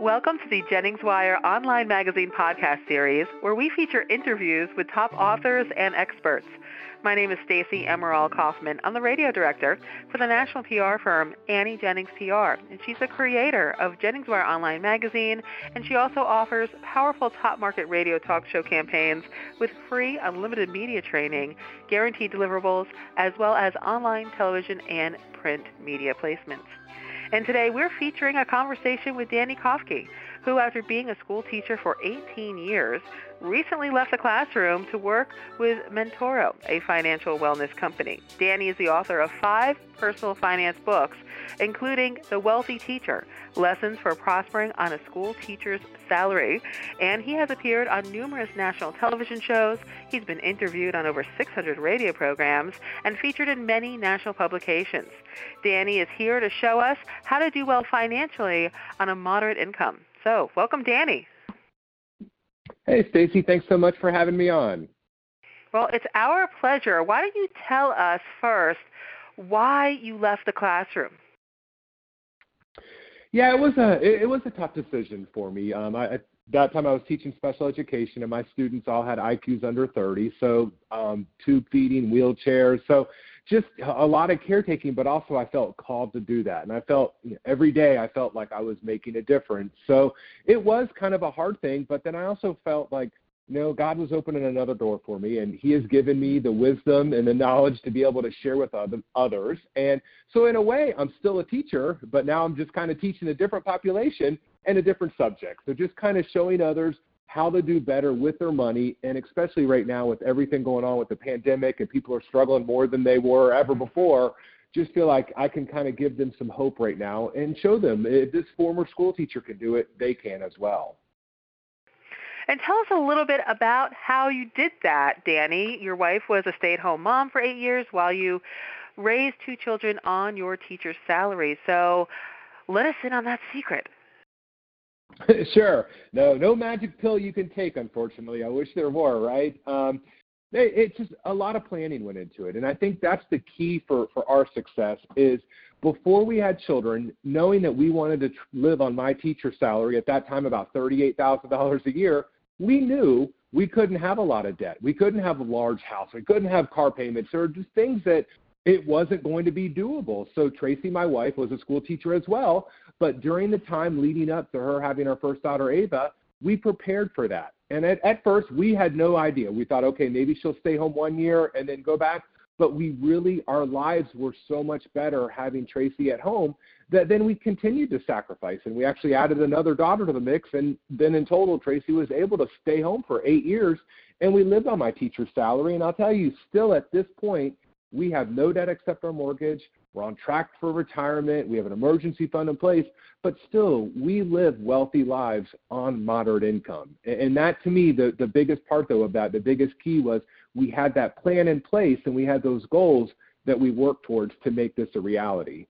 Welcome to the Jennings Wire online magazine podcast series, where we feature interviews with top authors and experts. My name is Stacy Emerald Kaufman. I'm the radio director for the national PR firm Annie Jennings PR, and she's the creator of Jennings Wire Online Magazine, and she also offers powerful top market radio talk show campaigns with free unlimited media training, guaranteed deliverables, as well as online television and print media placements. And today we're featuring a conversation with Danny Kofke, who, after being a school teacher for 18 years, recently left the classroom to work with Mentoro, a financial wellness company. Danny is the author of five personal finance books, including The Wealthy Teacher Lessons for Prospering on a School Teacher's Salary. And he has appeared on numerous national television shows. He's been interviewed on over 600 radio programs and featured in many national publications. Danny is here to show us how to do well financially on a moderate income. So, welcome, Danny. Hey, Stacy. Thanks so much for having me on. Well, it's our pleasure. Why don't you tell us first why you left the classroom? Yeah, it was a it, was a tough decision for me. Um, I, at that time, I was teaching special education, and my students all had IQs under 30, so um, tube feeding, wheelchairs. So just a lot of caretaking, but also I felt called to do that. And I felt you know, every day I felt like I was making a difference. So it was kind of a hard thing, but then I also felt like, you know, God was opening another door for me and he has given me the wisdom and the knowledge to be able to share with other, others. And so in a way, I'm still a teacher, but now I'm just kind of teaching a different population and a different subject. So just kind of showing others how to do better with their money, and especially right now with everything going on with the pandemic and people are struggling more than they were ever before, just feel like I can kind of give them some hope right now and show them if this former school teacher can do it, they can as well. And tell us a little bit about how you did that, Danny. Your wife was a stay at home mom for eight years while you raised two children on your teacher's salary. So let us in on that secret. sure. No, no magic pill you can take. Unfortunately, I wish there were. Right. Um, it, it's just a lot of planning went into it, and I think that's the key for for our success. Is before we had children, knowing that we wanted to tr- live on my teacher salary at that time, about thirty-eight thousand dollars a year, we knew we couldn't have a lot of debt. We couldn't have a large house. We couldn't have car payments. There were just things that it wasn't going to be doable. So Tracy, my wife, was a school teacher as well. But during the time leading up to her having our first daughter, Ava, we prepared for that. And at, at first, we had no idea. We thought, okay, maybe she'll stay home one year and then go back. But we really, our lives were so much better having Tracy at home that then we continued to sacrifice. And we actually added another daughter to the mix. And then in total, Tracy was able to stay home for eight years. And we lived on my teacher's salary. And I'll tell you, still at this point, we have no debt except our mortgage. We're on track for retirement. We have an emergency fund in place, but still, we live wealthy lives on moderate income. And that, to me, the, the biggest part, though, of that, the biggest key was we had that plan in place and we had those goals that we worked towards to make this a reality.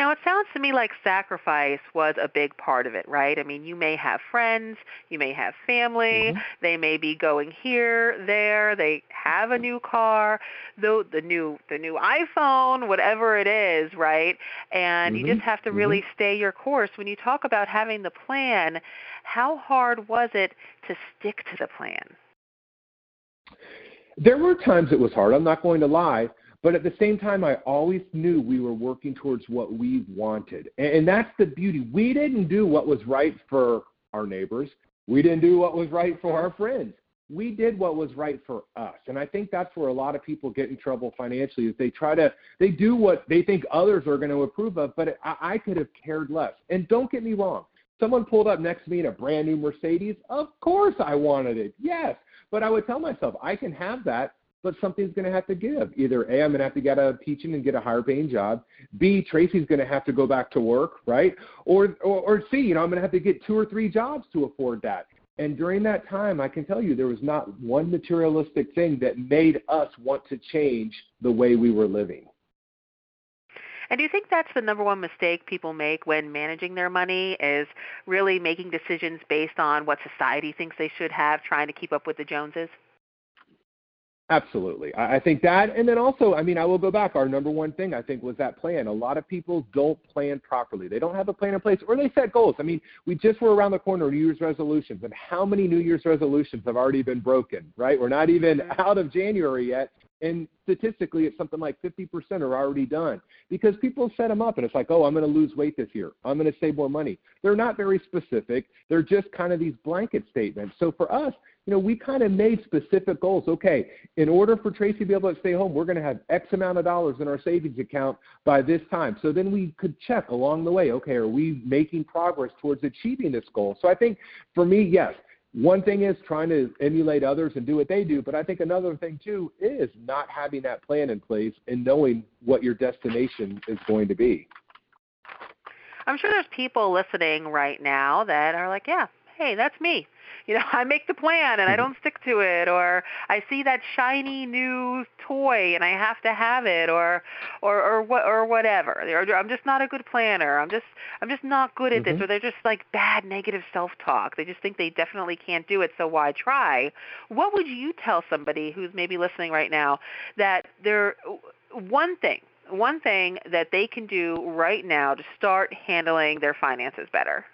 Now, it sounds to me like sacrifice was a big part of it, right? I mean, you may have friends, you may have family, mm-hmm. they may be going here, there, they have a new car, the the new the new iPhone, whatever it is, right? And mm-hmm. you just have to really mm-hmm. stay your course. When you talk about having the plan, how hard was it to stick to the plan? There were times it was hard. I'm not going to lie, but at the same time, I always knew we were working towards what we wanted. And that's the beauty. We didn't do what was right for our neighbors, we didn't do what was right for our friends. We did what was right for us. And I think that's where a lot of people get in trouble financially is they try to they do what they think others are going to approve of, but I, I could have cared less. And don't get me wrong. Someone pulled up next to me in a brand new Mercedes. Of course I wanted it. Yes. But I would tell myself, I can have that but something's going to have to give. Either A, I'm going to have to get out of teaching and get a higher paying job. B, Tracy's going to have to go back to work, right? Or, or, or C, you know, I'm going to have to get two or three jobs to afford that. And during that time, I can tell you there was not one materialistic thing that made us want to change the way we were living. And do you think that's the number one mistake people make when managing their money is really making decisions based on what society thinks they should have, trying to keep up with the Joneses? Absolutely. I I think that, and then also, I mean, I will go back. Our number one thing, I think, was that plan. A lot of people don't plan properly. They don't have a plan in place, or they set goals. I mean, we just were around the corner New Year's resolutions, and how many New Year's resolutions have already been broken, right? We're not even out of January yet, and statistically, it's something like 50% are already done because people set them up and it's like, oh, I'm going to lose weight this year. I'm going to save more money. They're not very specific. They're just kind of these blanket statements. So for us, you know, we kind of made specific goals. Okay, in order for Tracy to be able to stay home, we're going to have X amount of dollars in our savings account by this time. So then we could check along the way. Okay, are we making progress towards achieving this goal? So I think for me, yes. One thing is trying to emulate others and do what they do, but I think another thing too is not having that plan in place and knowing what your destination is going to be. I'm sure there's people listening right now that are like, yeah, hey, that's me you know, I make the plan and I mm-hmm. don't stick to it, or I see that shiny new toy and I have to have it, or or or what or whatever. Or I'm just not a good planner. I'm just I'm just not good at mm-hmm. this, or they're just like bad negative self-talk. They just think they definitely can't do it, so why try? What would you tell somebody who's maybe listening right now that they're one thing one thing that they can do right now to start handling their finances better?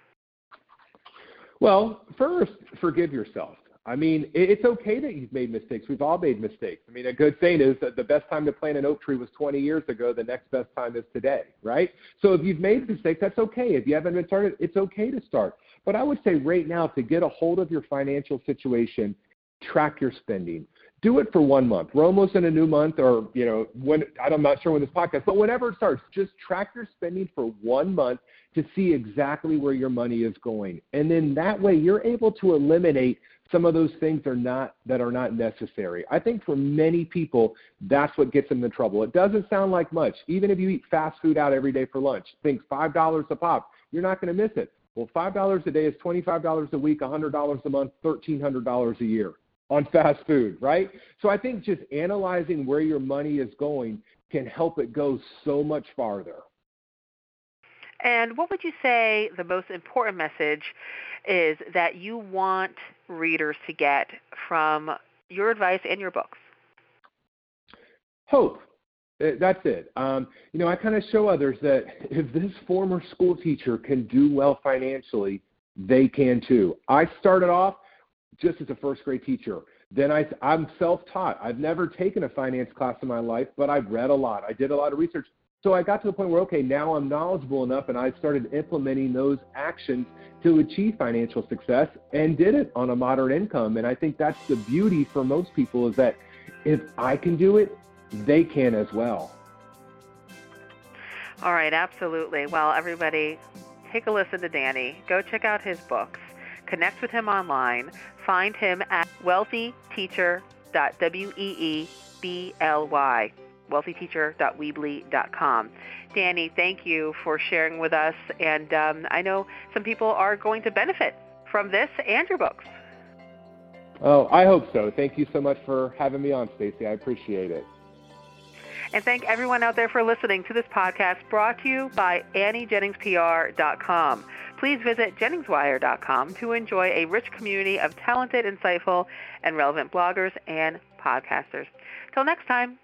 Well, first, forgive yourself. I mean, it's okay that you've made mistakes. We've all made mistakes. I mean, a good saying is that the best time to plant an oak tree was 20 years ago. The next best time is today, right? So if you've made mistakes, that's okay. If you haven't been started, it's okay to start. But I would say right now, to get a hold of your financial situation, track your spending. Do it for one month. We're almost in a new month, or you know, when I'm not sure when this podcast, but whenever it starts, just track your spending for one month to see exactly where your money is going. And then that way you're able to eliminate some of those things are not that are not necessary. I think for many people that's what gets them in trouble. It doesn't sound like much. Even if you eat fast food out every day for lunch, think five dollars a pop, you're not going to miss it. Well, five dollars a day is twenty five dollars a week, a hundred dollars a month, thirteen hundred dollars a year on fast food, right? So I think just analyzing where your money is going can help it go so much farther. And what would you say the most important message is that you want readers to get from your advice and your books? Hope. Uh, that's it. Um, you know, I kind of show others that if this former school teacher can do well financially, they can too. I started off just as a first grade teacher. Then I, I'm self taught. I've never taken a finance class in my life, but I've read a lot. I did a lot of research. So I got to the point where, okay, now I'm knowledgeable enough and I started implementing those actions to achieve financial success and did it on a moderate income. And I think that's the beauty for most people is that if I can do it, they can as well. All right, absolutely. Well, everybody, take a listen to Danny. Go check out his books. Connect with him online. Find him at wealthyteacher.weebly wealthyteacher.weebly.com. Danny, thank you for sharing with us, and um, I know some people are going to benefit from this and your books. Oh, I hope so. Thank you so much for having me on, Stacy. I appreciate it. And thank everyone out there for listening to this podcast brought to you by AnnieJenningsPR.com. Please visit JenningsWire.com to enjoy a rich community of talented, insightful, and relevant bloggers and podcasters. Till next time.